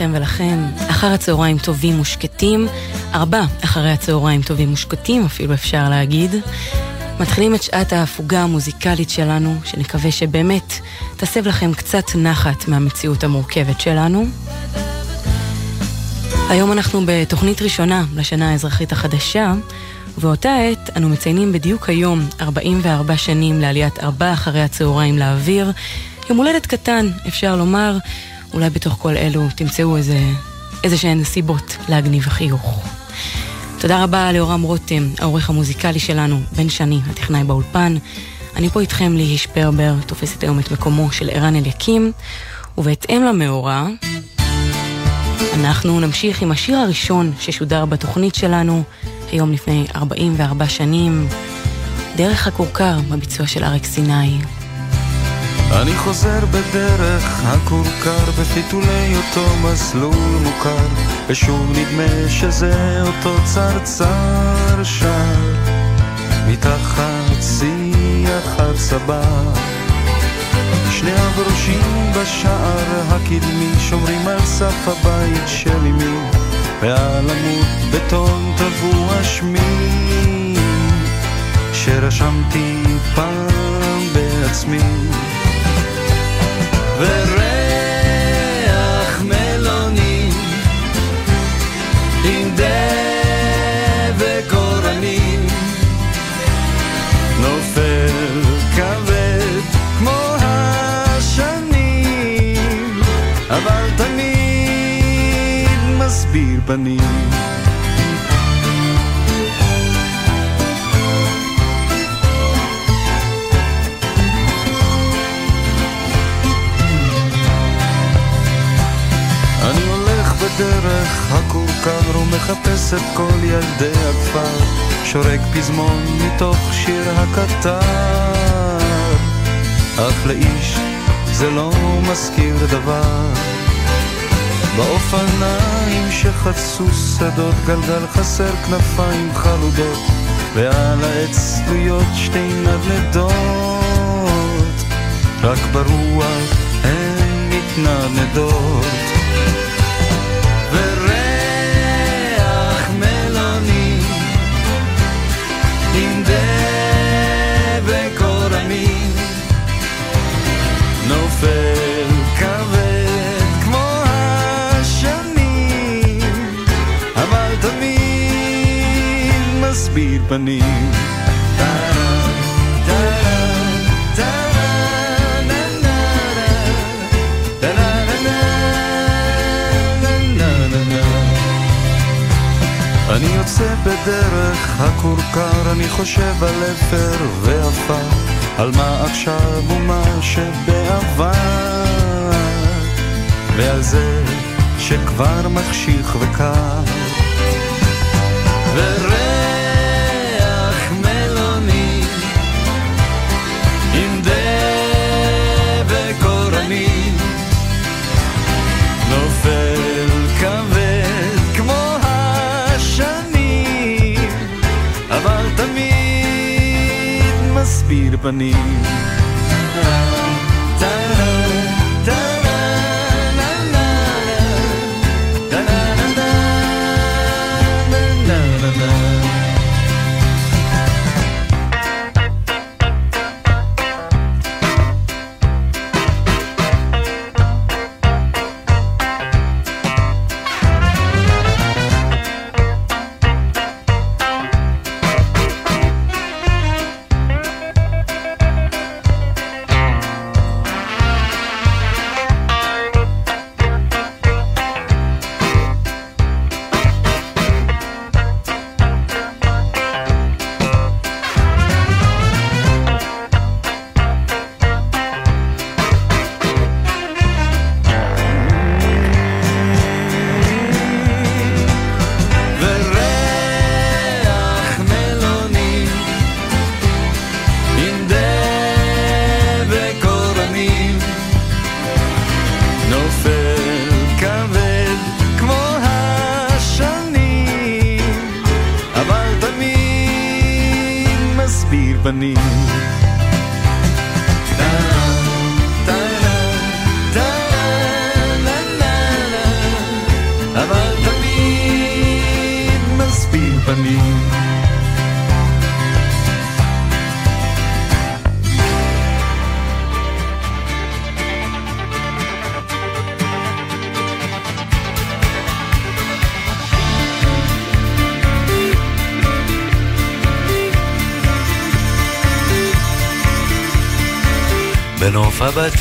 לכם ולכן, אחר הצהריים טובים ושקטים, ארבע אחרי הצהריים טובים ושקטים, אפילו אפשר להגיד. מתחילים את שעת ההפוגה המוזיקלית שלנו, שנקווה שבאמת תסב לכם קצת נחת מהמציאות המורכבת שלנו. היום אנחנו בתוכנית ראשונה לשנה האזרחית החדשה, ובאותה עת אנו מציינים בדיוק היום 44 שנים לעליית ארבע אחרי הצהריים לאוויר. יום הולדת קטן, אפשר לומר, אולי בתוך כל אלו תמצאו איזה, איזה שהן סיבות להגניב חיוך. תודה רבה ליאורם רותם, העורך המוזיקלי שלנו, בן שני, הטכנאי באולפן. אני פה איתכם ליהי שפרבר, תופסת היום את מקומו של ערן אליקים, ובהתאם למאורע, אנחנו נמשיך עם השיר הראשון ששודר בתוכנית שלנו, היום לפני 44 שנים, דרך הכורכר בביצוע של אריק סיני. אני חוזר בדרך הכורכר בפיתולי אותו מסלול מוכר ושוב נדמה שזה אותו צרצר שר. מתחת שיח הצבא שני הברושים בשער הקדמי שומרים על סף הבית של אמי ועל עמוד בטון טבוע שמי. שרשמתי פעם בעצמי וריח מלוני עם דבק אורנים נופל כבד כמו השנים אבל תמיד מסביר פנים דרך הכורכר ומחפש את כל ילדי הכפר. שורק פזמון מתוך שיר הקטר. אך לאיש זה לא מזכיר דבר. באופניים שחצו שדות גלגל חסר כנפיים חלודות ועל העץ תלויות שתי נדנדות. רק ברוח הן מתנדנדות פנים. אני יוצא בדרך הכורכר, אני חושב על אפר ועפר, על מה עכשיו ומה שבעבר, ועל זה שכבר מחשיך וקר. מסביר פנים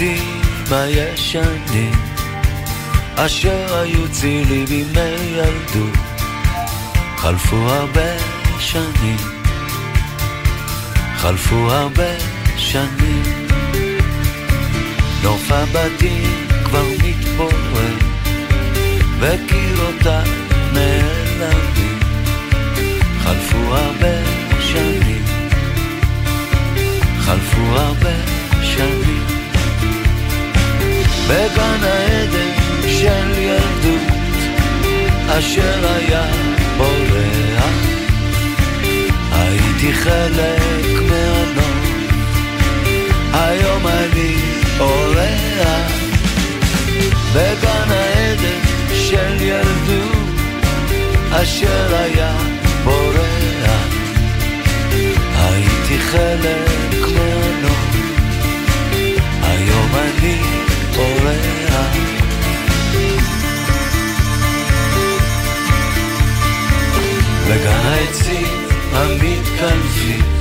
הבתים הישנים אשר היו צילי בימי ילדות חלפו הרבה שנים חלפו הרבה שנים. נוף הבתים כבר מתפורר וקירותיו נעלמים חלפו הרבה שנים חלפו הרבה שנים בגן העדן של ילדות אשר היה בורח. הייתי חלק מהנוף היום אני אורח. בגן העדן של ילדות אשר היה בורח. הייתי חלק מהנוף אורח בגן העצים המתקלפים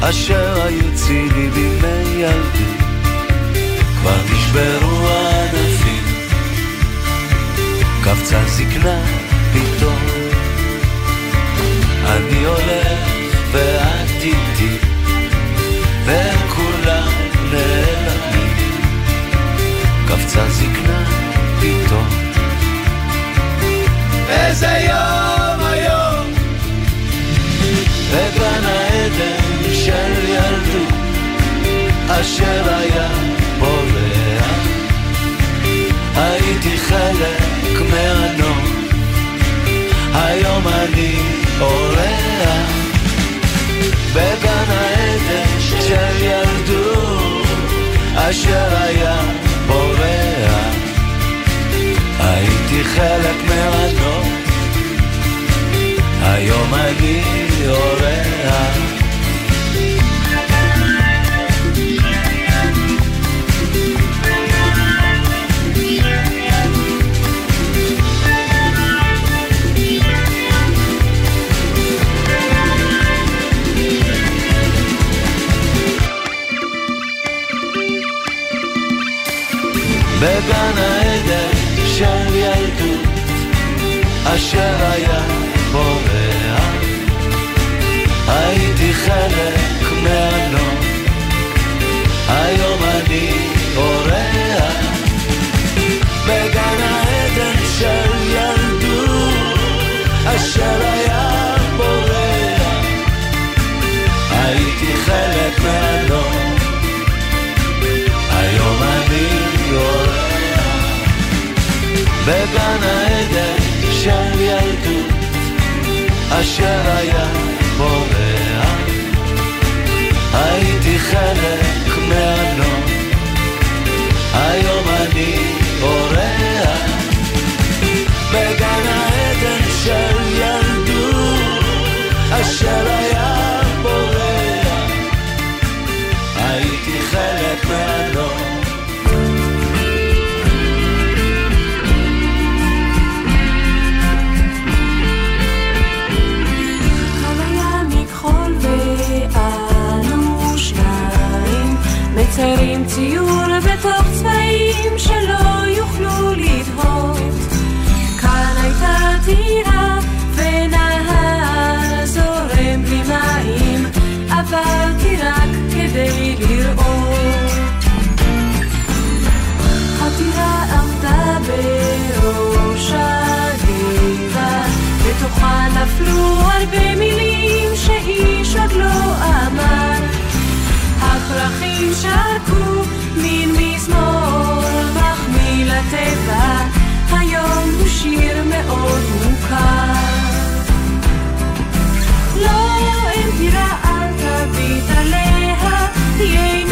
אשר היו צילי בימי ילדות כבר נשברו הענפים. קפצה זקנה פתאום. אני הולך ואת איזה יום היום. בגן העדן של ילדות אשר היה בורח הייתי חלק מהנום היום אני אורח. בגן העדן של ילדות אשר היה בורח חלק מהנום היום אני אורח. בגן אשר היה בורח הייתי חלק מהנום היום אני אורח בגן העדן של ילדות אשר היה בורח הייתי חלק מהנום היום אני אורח בגן העדן של ילדות אשר היה בורח. הייתי חלק מהנום היום אני אורח בגן העדן של ילדות אשר היה בורח. הייתי חלק ציור בתוך צבעים שלא יוכלו לדהות כאן הייתה טירה ונהר זורם בלי מים עברתי רק כדי לראות הטירה עמדה בראש הגבעה, בתוכה נפלו הרבה מילים שאיש עוד לא אמר. הפרחים שרקו מין מזמור מחמיא לטבע, היום הוא שיר מאוד מוכר. לא, אין טירה, אל תביט עליה, היא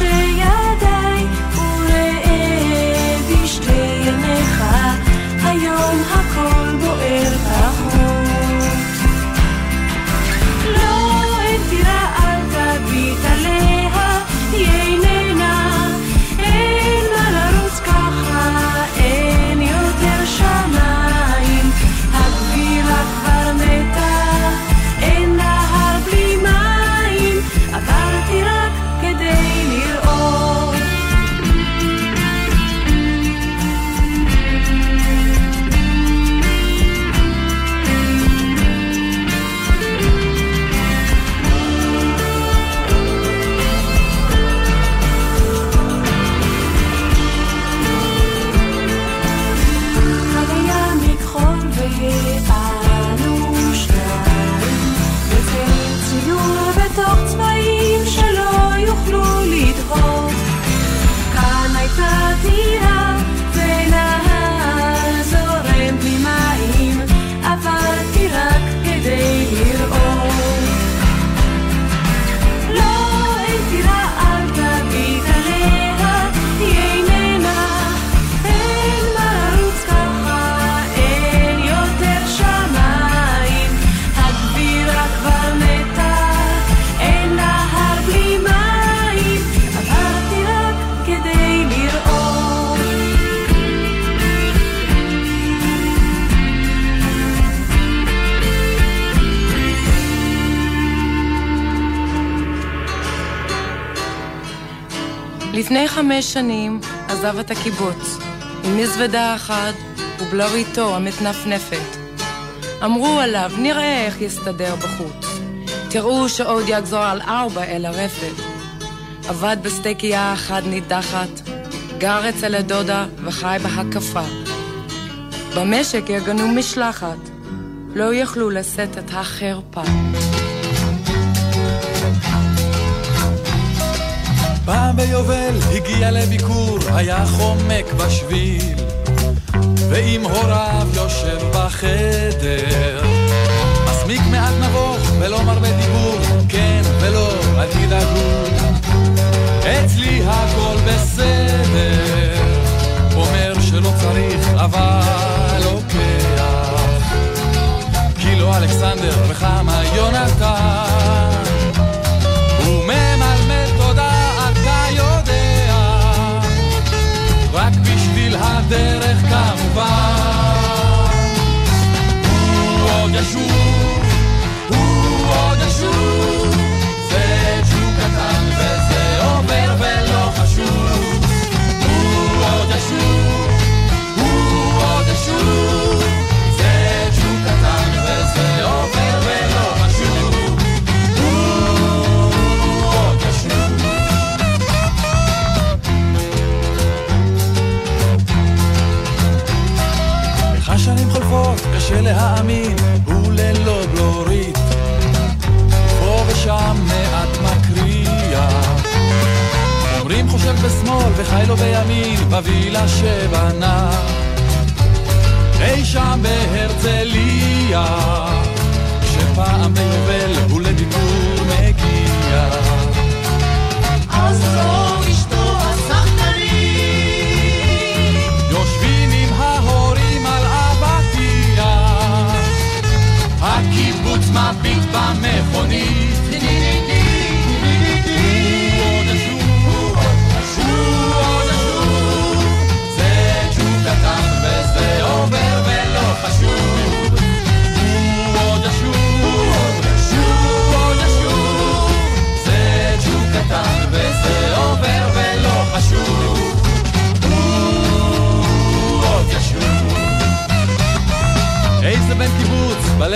stay לפני חמש שנים עזב את הקיבוץ, עם מזוודה אחת ובלריתו המתנפנפת. אמרו עליו, נראה איך יסתדר בחוץ. תראו שעוד יגזור על ארבע אל הרפת. עבד בסטייקייה אחת נידחת, גר אצל הדודה וחי בהקפה. במשק יגנו משלחת, לא יכלו לשאת את החרפה. פעם ביובל הגיע לביקור, היה חומק בשביל, ועם הוריו יושב בחדר. מסמיק מעט נבוך ולא מרבה דיבור, כן ולא, אל תדאגו. אצלי הכל בסדר, אומר שלא צריך אבל לוקח. כי לא אלכסנדר וכמה יונתן, רק בשביל הדרך כמובן. הוא עוד ישוב, הוא עוד ישוב, זה ג'וק קטן וזה עובר ולא חשוב. הוא עוד ישוב, בווילה שבנה. אי שם בהרצליה, שפעם ביובל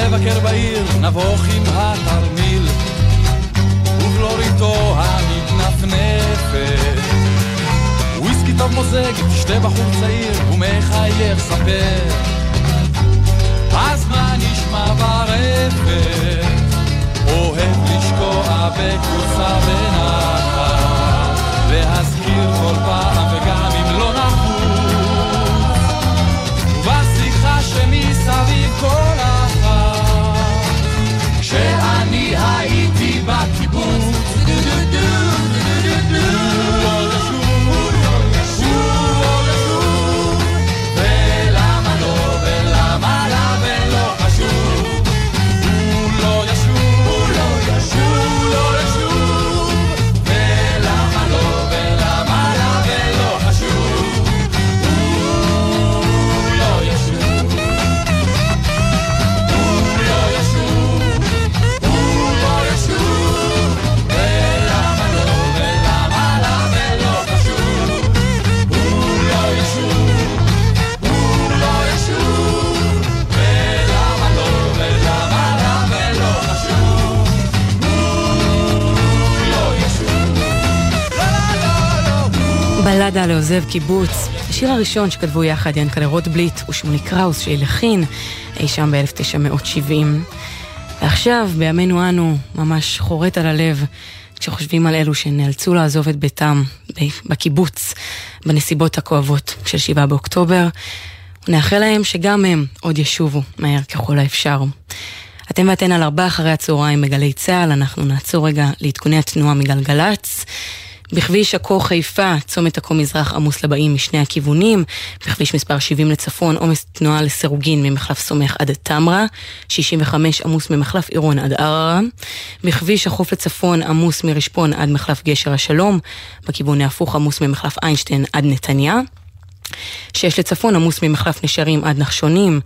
הקר בעיר, נבוך עם התרמיל, ובלוריתו המתנפנפת. וויסקי טוב מוזג, תשתה בחור צעיר, ומחייך ספר. אז מה נשמע ברפת? אוהב לשקוע בכורסה בנחת, להזכיר כל פעם לעוזב קיבוץ, השיר הראשון שכתבו יחד ינקלה רוטבליט ושמוני קראוס שהלחין אי שם ב-1970. ועכשיו, בימינו אנו, ממש חורט על הלב כשחושבים על אלו שנאלצו לעזוב את ביתם בקיבוץ בנסיבות הכואבות של 7 באוקטובר, ונאחל להם שגם הם עוד ישובו מהר ככל האפשר. אתם ואתן על ארבע אחרי הצהריים בגלי צה"ל, אנחנו נעצור רגע לעדכוני התנועה מגלגלצ. בכביש עכו חיפה, צומת עכו מזרח עמוס לבאים משני הכיוונים, בכביש מספר 70 לצפון, עומס תנועה לסירוגין ממחלף סומך עד תמרה, 65 עמוס ממחלף עירון עד ערערה, בכביש החוף לצפון עמוס מרשפון עד מחלף גשר השלום, בכיוון ההפוך עמוס ממחלף איינשטיין עד נתניה. שש לצפון עמוס ממחלף נשרים עד נחשונים,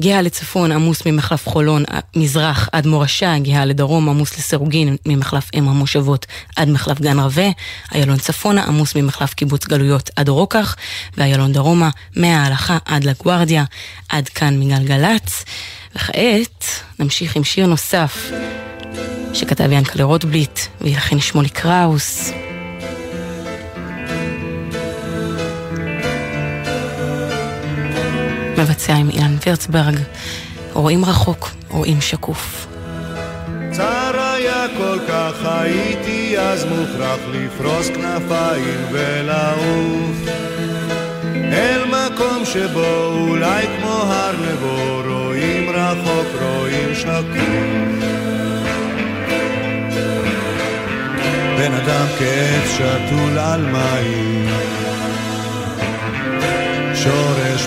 גאה לצפון עמוס ממחלף חולון מזרח עד מורשה, גאה לדרום עמוס לסירוגין ממחלף אם המושבות עד מחלף גן רבה, איילון צפונה עמוס ממחלף קיבוץ גלויות עד רוקח, ואיילון דרומה מההלכה עד לגוארדיה, עד כאן מגלגלצ. וכעת נמשיך עם שיר נוסף שכתב ינקלה רוטבליט וילחין שמולי קראוס. מבצע עם אילן וירצברג, רואים רחוק, רואים שקוף. צר היה כל כך הייתי אז מוכרח לפרוס כנפיים ולעוף אל מקום שבו אולי כמו הר נבו רואים רחוק רואים שקוף בן אדם כעץ שתול על מים שורש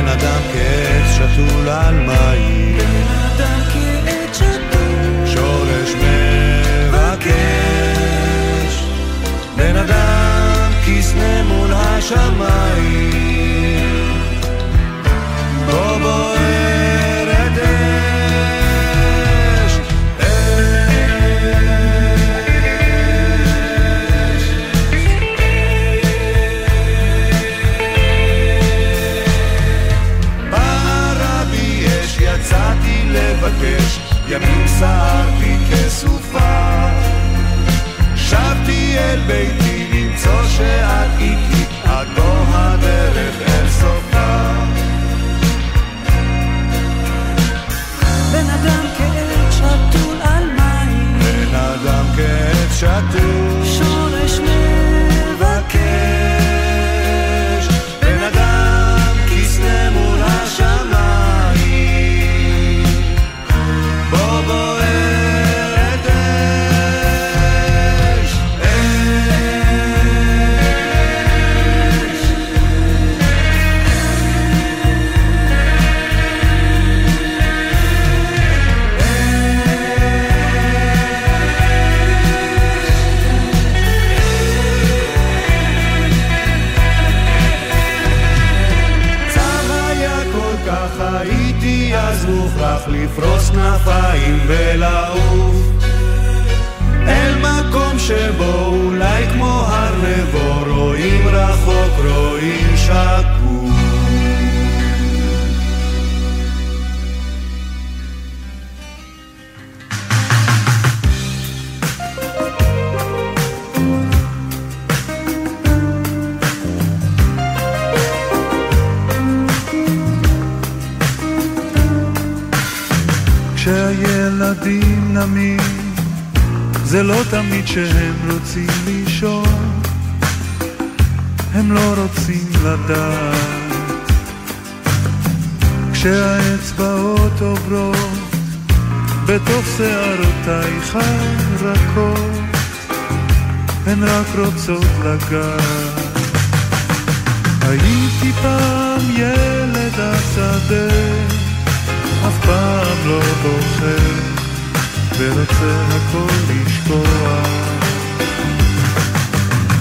בן אדם כעץ שתול על מים. בן אדם כעץ שתול. שורש מבקש. בן אדם כסנה מול השמיים. סערתי כסופה. שבתי אל ביתי למצוא שאת איתי, כל כך הייתי אז מוכרח לפרוס כנפיים ולעוף. אל מקום שבו אולי כמו הר נבו רואים רחוק רואים שקוף נמים, זה לא תמיד שהם רוצים לישון, הם לא רוצים לדעת. כשהאצבעות עוברות בתוך שערותייך הרכות, הן רק רוצות לגעת. הייתי פעם ילד השדה אף פעם לא בוחר, ורוצה הכל לשכוח.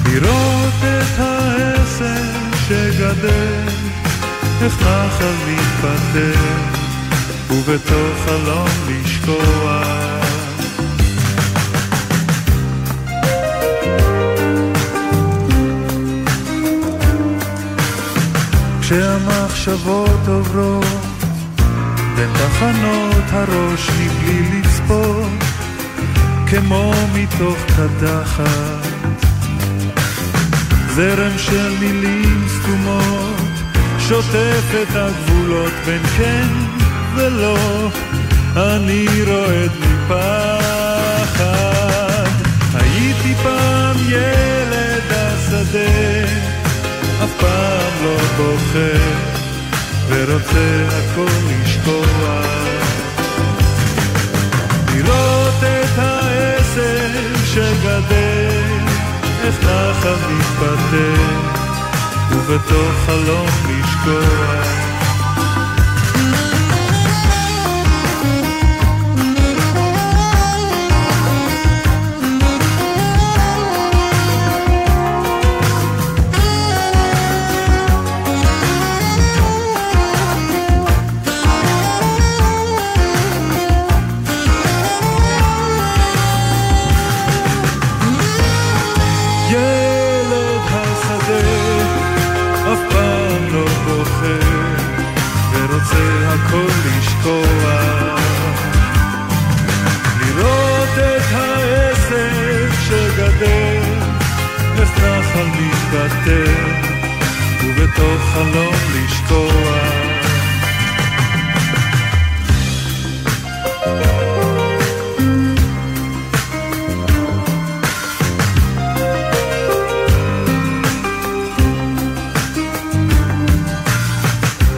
לראות את העשר שגדל, איך נחל מתפטר, ובתוך חלום לשקוע. כשהמחשבות עוברות בין תחנות הראש מבלי לצפות, כמו מתוך קדחת. זרם של מילים סתומות, שוטף את הגבולות בין כן ולא, אני רועד מפחד. הייתי פעם ילד השדה, פעם לא בוחר, ורוצה הכל לשקוע. לראות את העסק שגדל, איך נחל מתפתח, ובתוך חלום לשקוע.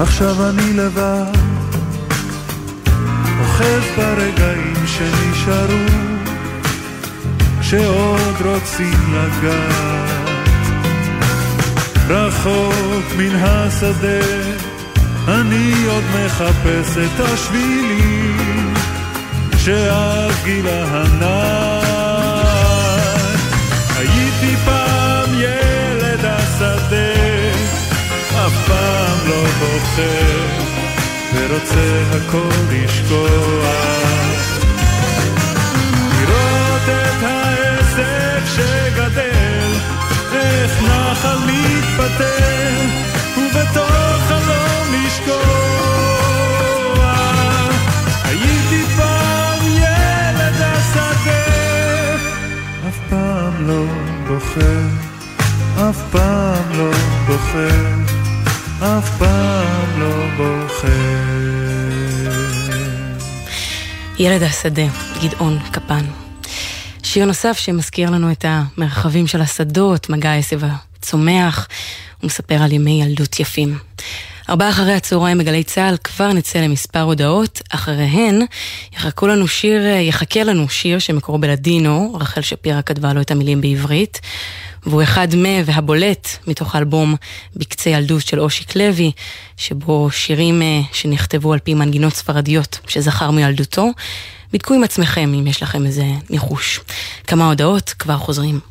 עכשיו אני לבד, אוחז ברגעים שנשארו, שעוד רוצים לגעת. רחוק מן השדה, אני עוד מחפש את השבילים שעד גיל הענק. הייתי פעם ילד השדה, אף פעם לא בוחר, ורוצה הכל לשקוע. לראות את העסק שגדל, איך נחל מתפטר, ובתוך חלום לשקוע. הייתי פעם ילד השדה, אף פעם לא בוחר, אף פעם לא בוחר, אף פעם לא בוחר. ילד השדה, גדעון קפן. שיר נוסף שמזכיר לנו את המרחבים של השדות, מגע העשב הצומח, ומספר על ימי ילדות יפים. ארבעה אחרי הצהריים בגלי צה"ל כבר נצא למספר הודעות, אחריהן יחכו לנו שיר, יחכה לנו שיר שמקורו בלדינו, רחל שפירא כתבה לו את המילים בעברית, והוא אחד מ... והבולט מתוך האלבום בקצה ילדות של אושיק לוי, שבו שירים אה, שנכתבו על פי מנגינות ספרדיות שזכר מילדותו. בדקו עם עצמכם אם יש לכם איזה ניחוש. כמה הודעות, כבר חוזרים.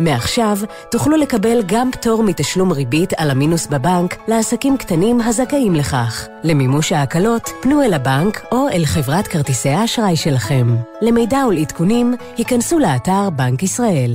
מעכשיו תוכלו לקבל גם פטור מתשלום ריבית על המינוס בבנק לעסקים קטנים הזכאים לכך. למימוש ההקלות, פנו אל הבנק או אל חברת כרטיסי האשראי שלכם. למידע ולעדכונים, היכנסו לאתר בנק ישראל.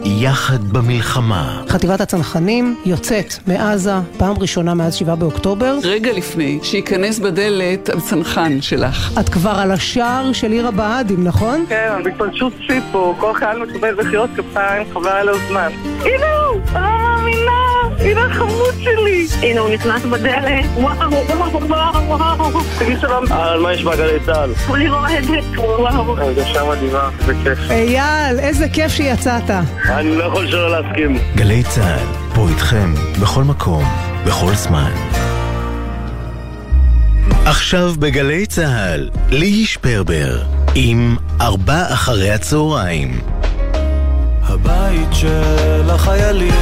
יחד במלחמה. חטיבת הצנחנים יוצאת מעזה פעם ראשונה מאז 7 באוקטובר. רגע לפני שייכנס בדלת הצנחן שלך. את כבר על השער של עיר הבה"דים, נכון? כן, בהתפלשות שיא פה, כל חייל מקבל מחיאות כפיים, חבל על הזמן. הנה הוא! לא מאמינה! הנה החמוד שלי! הנה הוא נכנס בדלת, וואו, וואו, וואו, וואו. תגיד שלום. על מה יש בגלי צה"ל? כולי רועדת, וואו. הרגשה מדהימה, זה כיף. אייל, איזה כיף שיצאת. אני לא יכול שלא להסכים. גלי צה"ל, פה איתכם, בכל מקום, בכל זמן. עכשיו בגלי צה"ל, ליהי שפרבר, עם ארבע אחרי הצהריים. הבית של החיילים,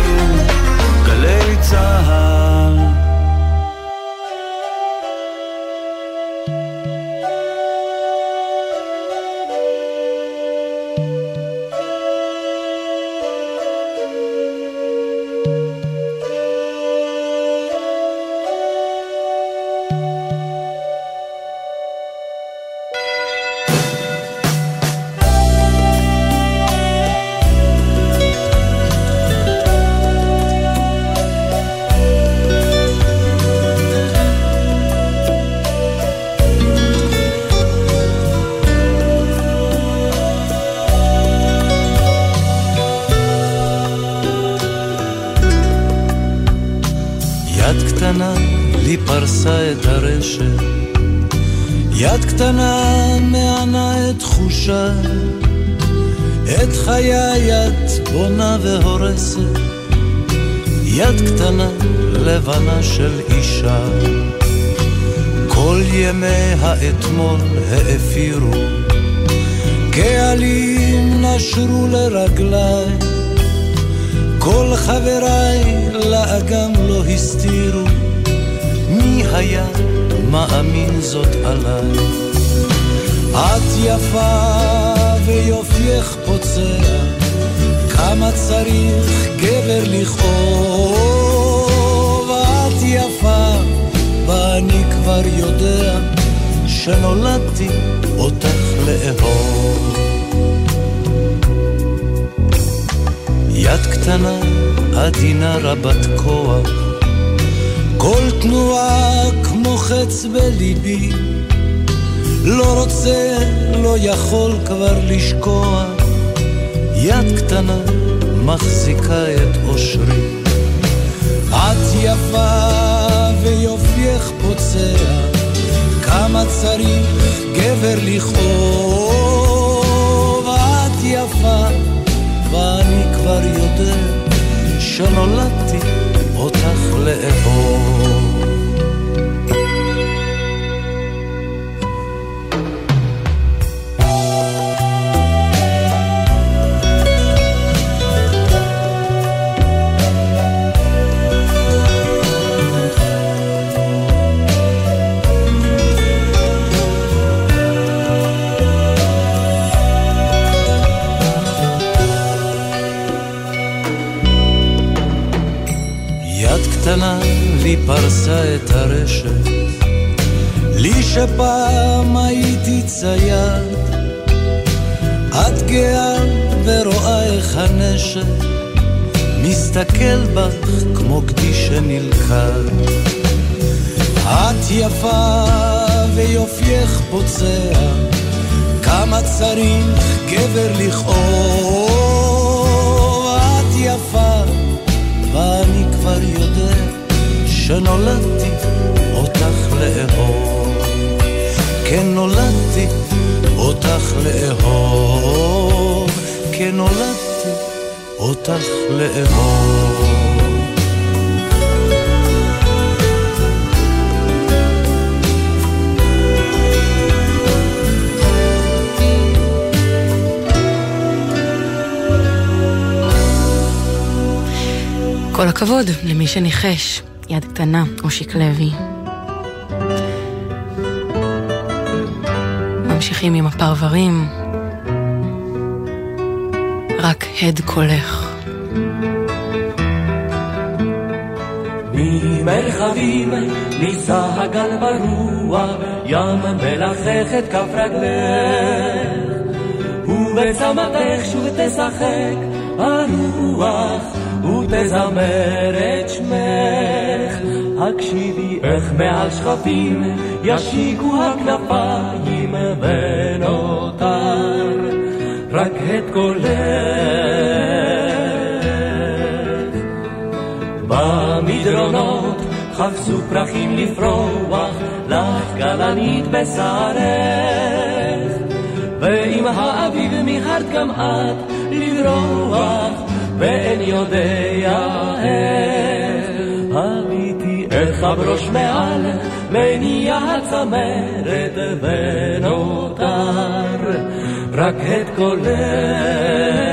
שנולדתי אותך לאהוב. יד קטנה, עדינה רבת כוח, כל תנועה כמו חץ בליבי, לא רוצה, לא יכול כבר לשקוע, יד קטנה מחזיקה את אושרי. את יפה ויופייך פוצע, כמה צריך גבר לכאוב, את יפה ואני כבר יודע שנולדתי אותך לאהוב. לי פרסה את הרשת, לי שפעם הייתי צייד, את גאה ורואה איך הנשק מסתכל בך כמו גדי שנלכד. את יפה ויופייך פוצע, כמה צריך גבר לכאוב. אותך לאהוב. כל הכבוד למי שניחש, יד קטנה, אושיק לוי. ממשיכים עם הפרברים, רק הד קולך. ממרחבים נישא הגל ברוח, ים מלחך את כף רגלך, ובצמתך שוב תשחק הרוח. ותזמר את שמך. הקשיבי איך מעל שכפים ישיקו הכנפיים ונותר רק את קולך. במדרונות חפשו פרחים לפרוח, לך כלנית בשרך. ועם האביב מיהרת גם את לברוח, ואין יודע איך. הביטי איך הברוש מעל מניע הצמרת ונותר רק את קולך.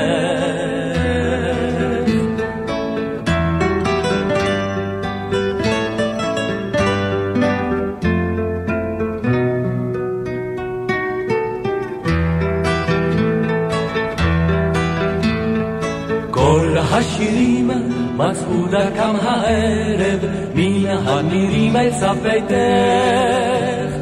מצאו דרכם הערב מן הנירים אל סף ביתך.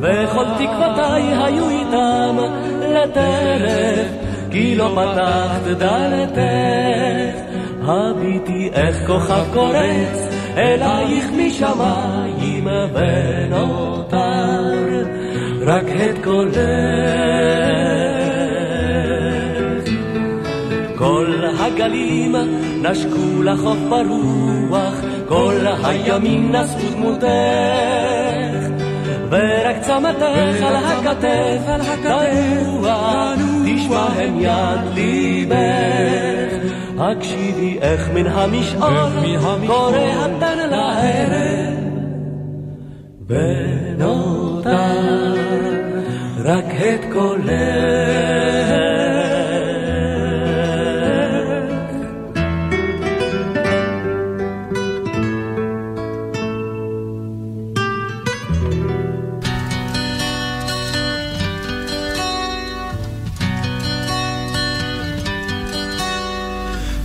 וכל תקוותיי היו איתם לטרף כי לא פתחת דלתך. הביטי איך כוכב קורץ אלייך משמיים ונותר רק את קולך הגלים נשקו לחוף ברוח, כל הימים נשאו דמותך, ורק צמתך על הכתף, ננוע, תשמע הם יד ליבך. הקשיבי איך מן המשעול קורא התן לערב, ונותר רק את קולך.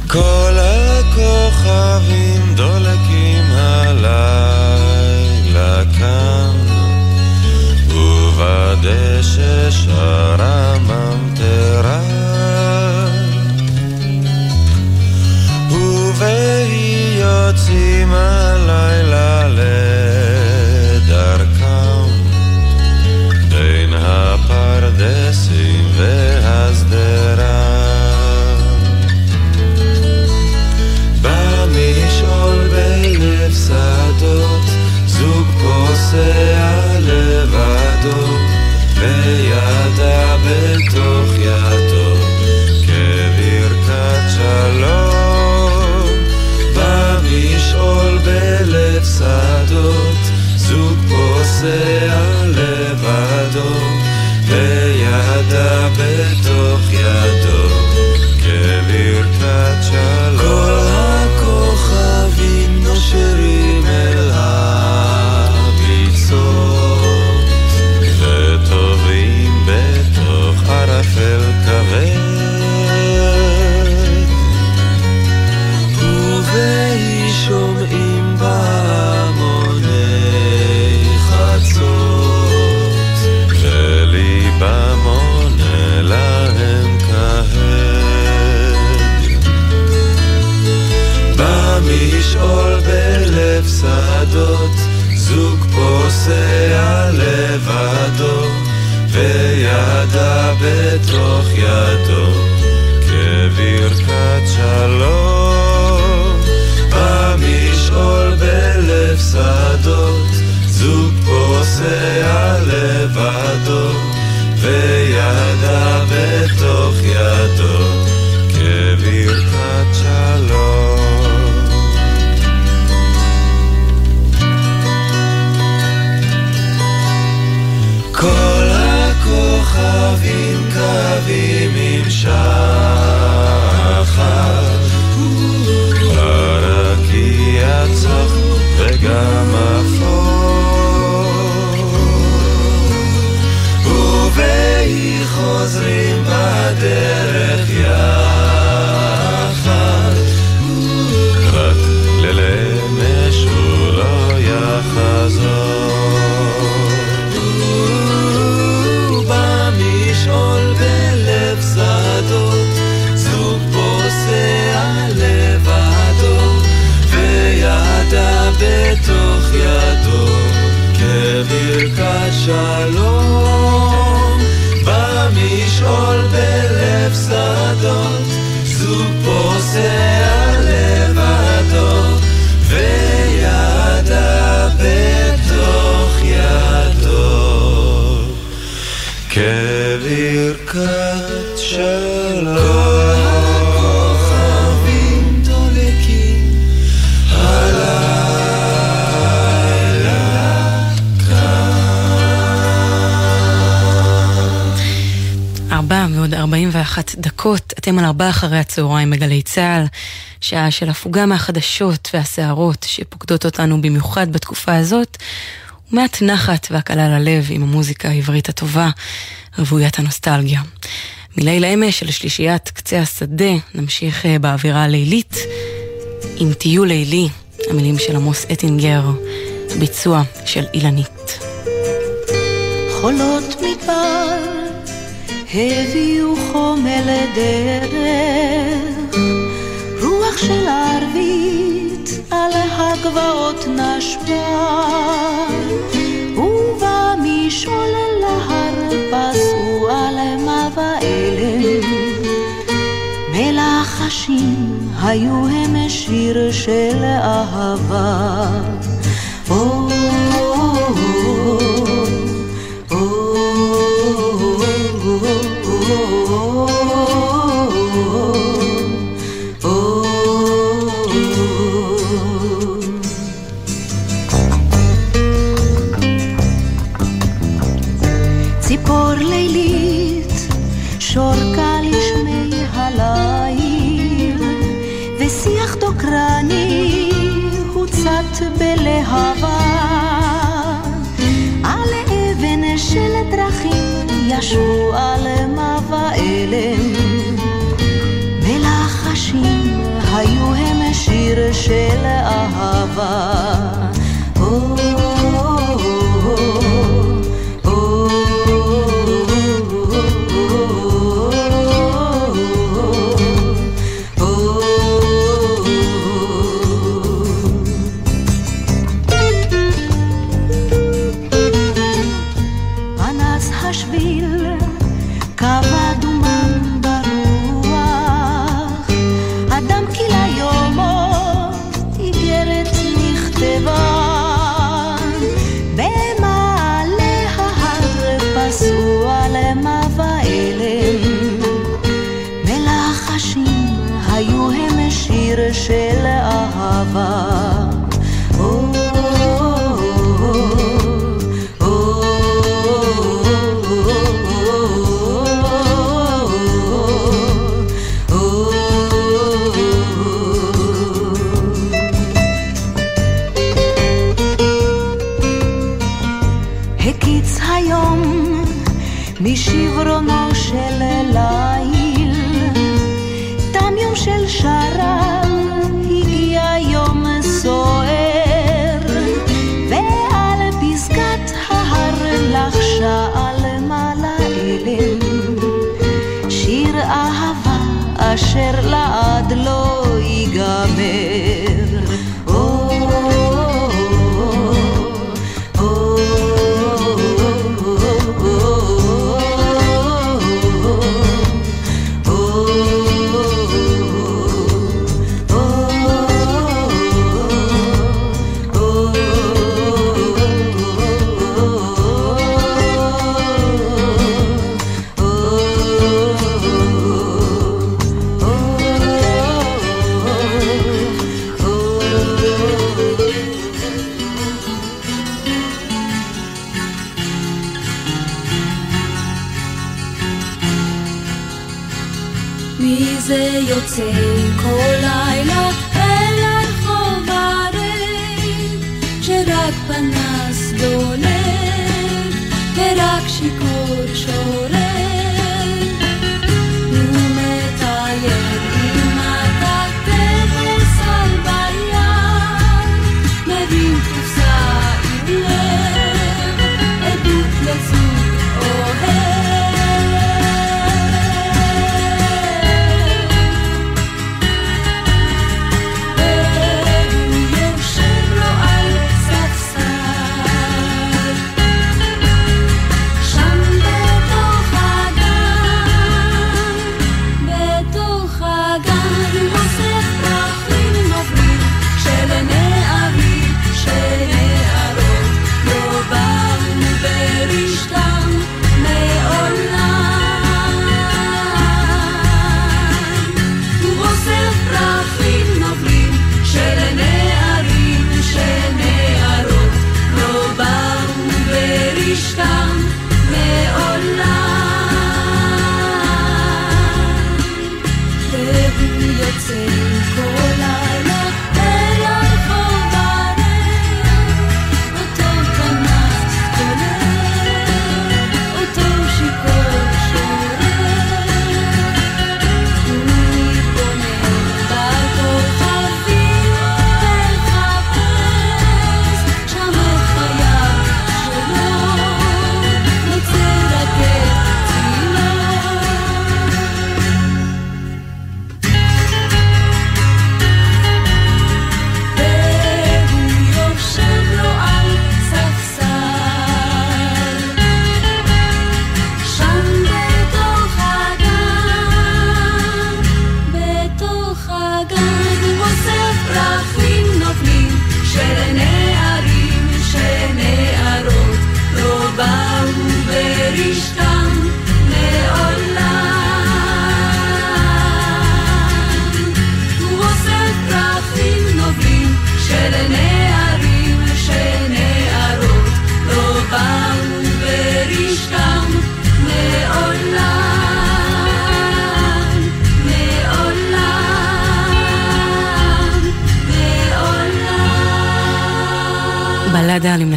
כל הכוכבים דולקים הלילה כאן, ובדשא שרה ממטרה. ובהי פוסע במשעול בלב שדות, זוג פוסע לבדו, וידה בתוך ידו, כברכת שלום. במשעול בלב שדות, זוג פוסע לבדו, וידה דקות, אתם על ארבע אחרי הצהריים בגלי צה"ל, שעה של הפוגה מהחדשות והסערות שפוקדות אותנו במיוחד בתקופה הזאת, ומעט נחת והקלה ללב עם המוזיקה העברית הטובה, רוויית הנוסטלגיה. מליל אמש של שלישיית קצה השדה, נמשיך אה, באווירה הלילית עם טיול לילי, המילים של עמוס אטינגר, ביצוע של אילנית. חולות מדבר הביאו חומר לדרך, רוח של ערבית על הגבעות נשבה, ובמשעול להר פסעו עלמה ואלם. מלחשים היו הם שיר של אהבה. Oh, oh, oh, oh. בלהבה. על אבן של דרכים ישבו על מה חלם. מלחשים היו הם שיר של אהבה. Oh. אשר לעד לא ייגמר.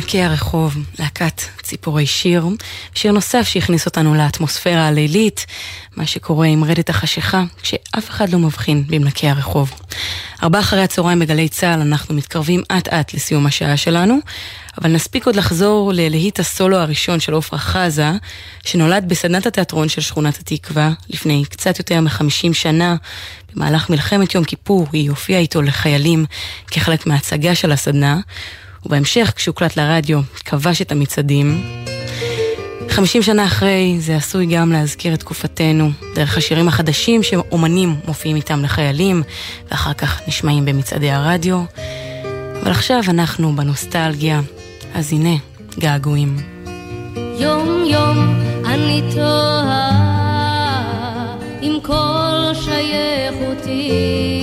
למנקי הרחוב, להקת ציפורי שיר, שיר נוסף שהכניס אותנו לאטמוספירה הלילית, מה שקורה עם רדת החשיכה, כשאף אחד לא מבחין במנקי הרחוב. ארבעה אחרי הצהריים בגלי צה"ל אנחנו מתקרבים אט אט לסיום השעה שלנו, אבל נספיק עוד לחזור ללהיט הסולו הראשון של עפרה חזה, שנולד בסדנת התיאטרון של שכונת התקווה לפני קצת יותר מחמישים שנה. במהלך מלחמת יום כיפור היא הופיעה איתו לחיילים כחלק מההצגה של הסדנה, ובהמשך, כשהוקלט לרדיו, כבש את המצעדים. 50 שנה אחרי, זה עשוי גם להזכיר את תקופתנו, דרך השירים החדשים שאומנים מופיעים איתם לחיילים, ואחר כך נשמעים במצעדי הרדיו. אבל עכשיו אנחנו בנוסטלגיה, אז הנה, געגועים. יום יום אני תוהה עם כל שייכותי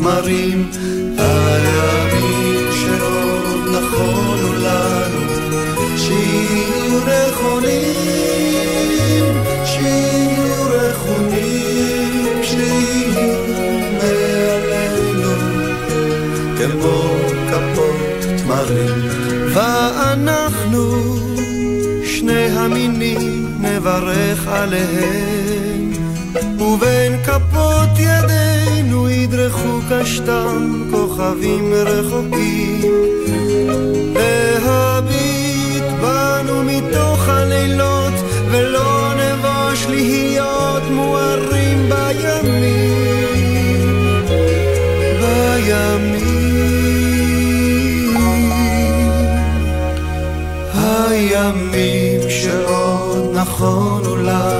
מתמרים על הימים שעוד נכונו לנו, שיהיו נכונים, שיהיו נכונים, שיהיו מעלינו, כמו כפות תמרים. ואנחנו, שני המינים, נברך עליהם, ובין כפות ידינו ידרכו קשתם כוכבים רחוקים. להביט בנו מתוך הלילות, ולא נבוש להיות מוארים בימים. בימים. הימים שעוד נכונו לנו,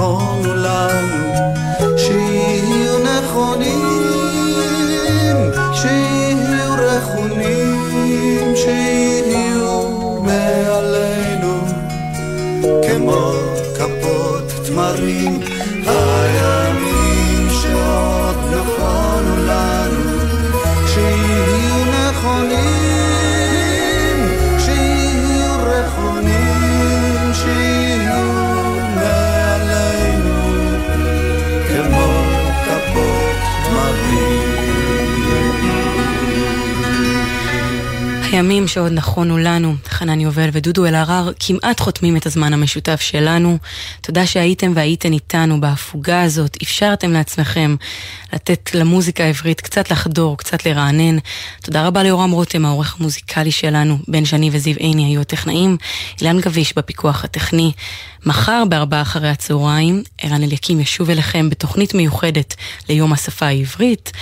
שעוד הימים שעוד נכונו לנו, חנן יובל ודודו אלהרר כמעט חותמים את הזמן המשותף שלנו. תודה שהייתם והייתן איתנו בהפוגה הזאת, אפשרתם לעצמכם לתת למוזיקה העברית קצת לחדור, קצת לרענן. תודה רבה ליורם רותם, העורך המוזיקלי שלנו, בן שני וזיו עיני היו הטכנאים, אילן גביש בפיקוח הטכני. מחר בארבעה אחרי הצהריים, ערן אליקים ישוב אליכם בתוכנית מיוחדת ליום השפה העברית.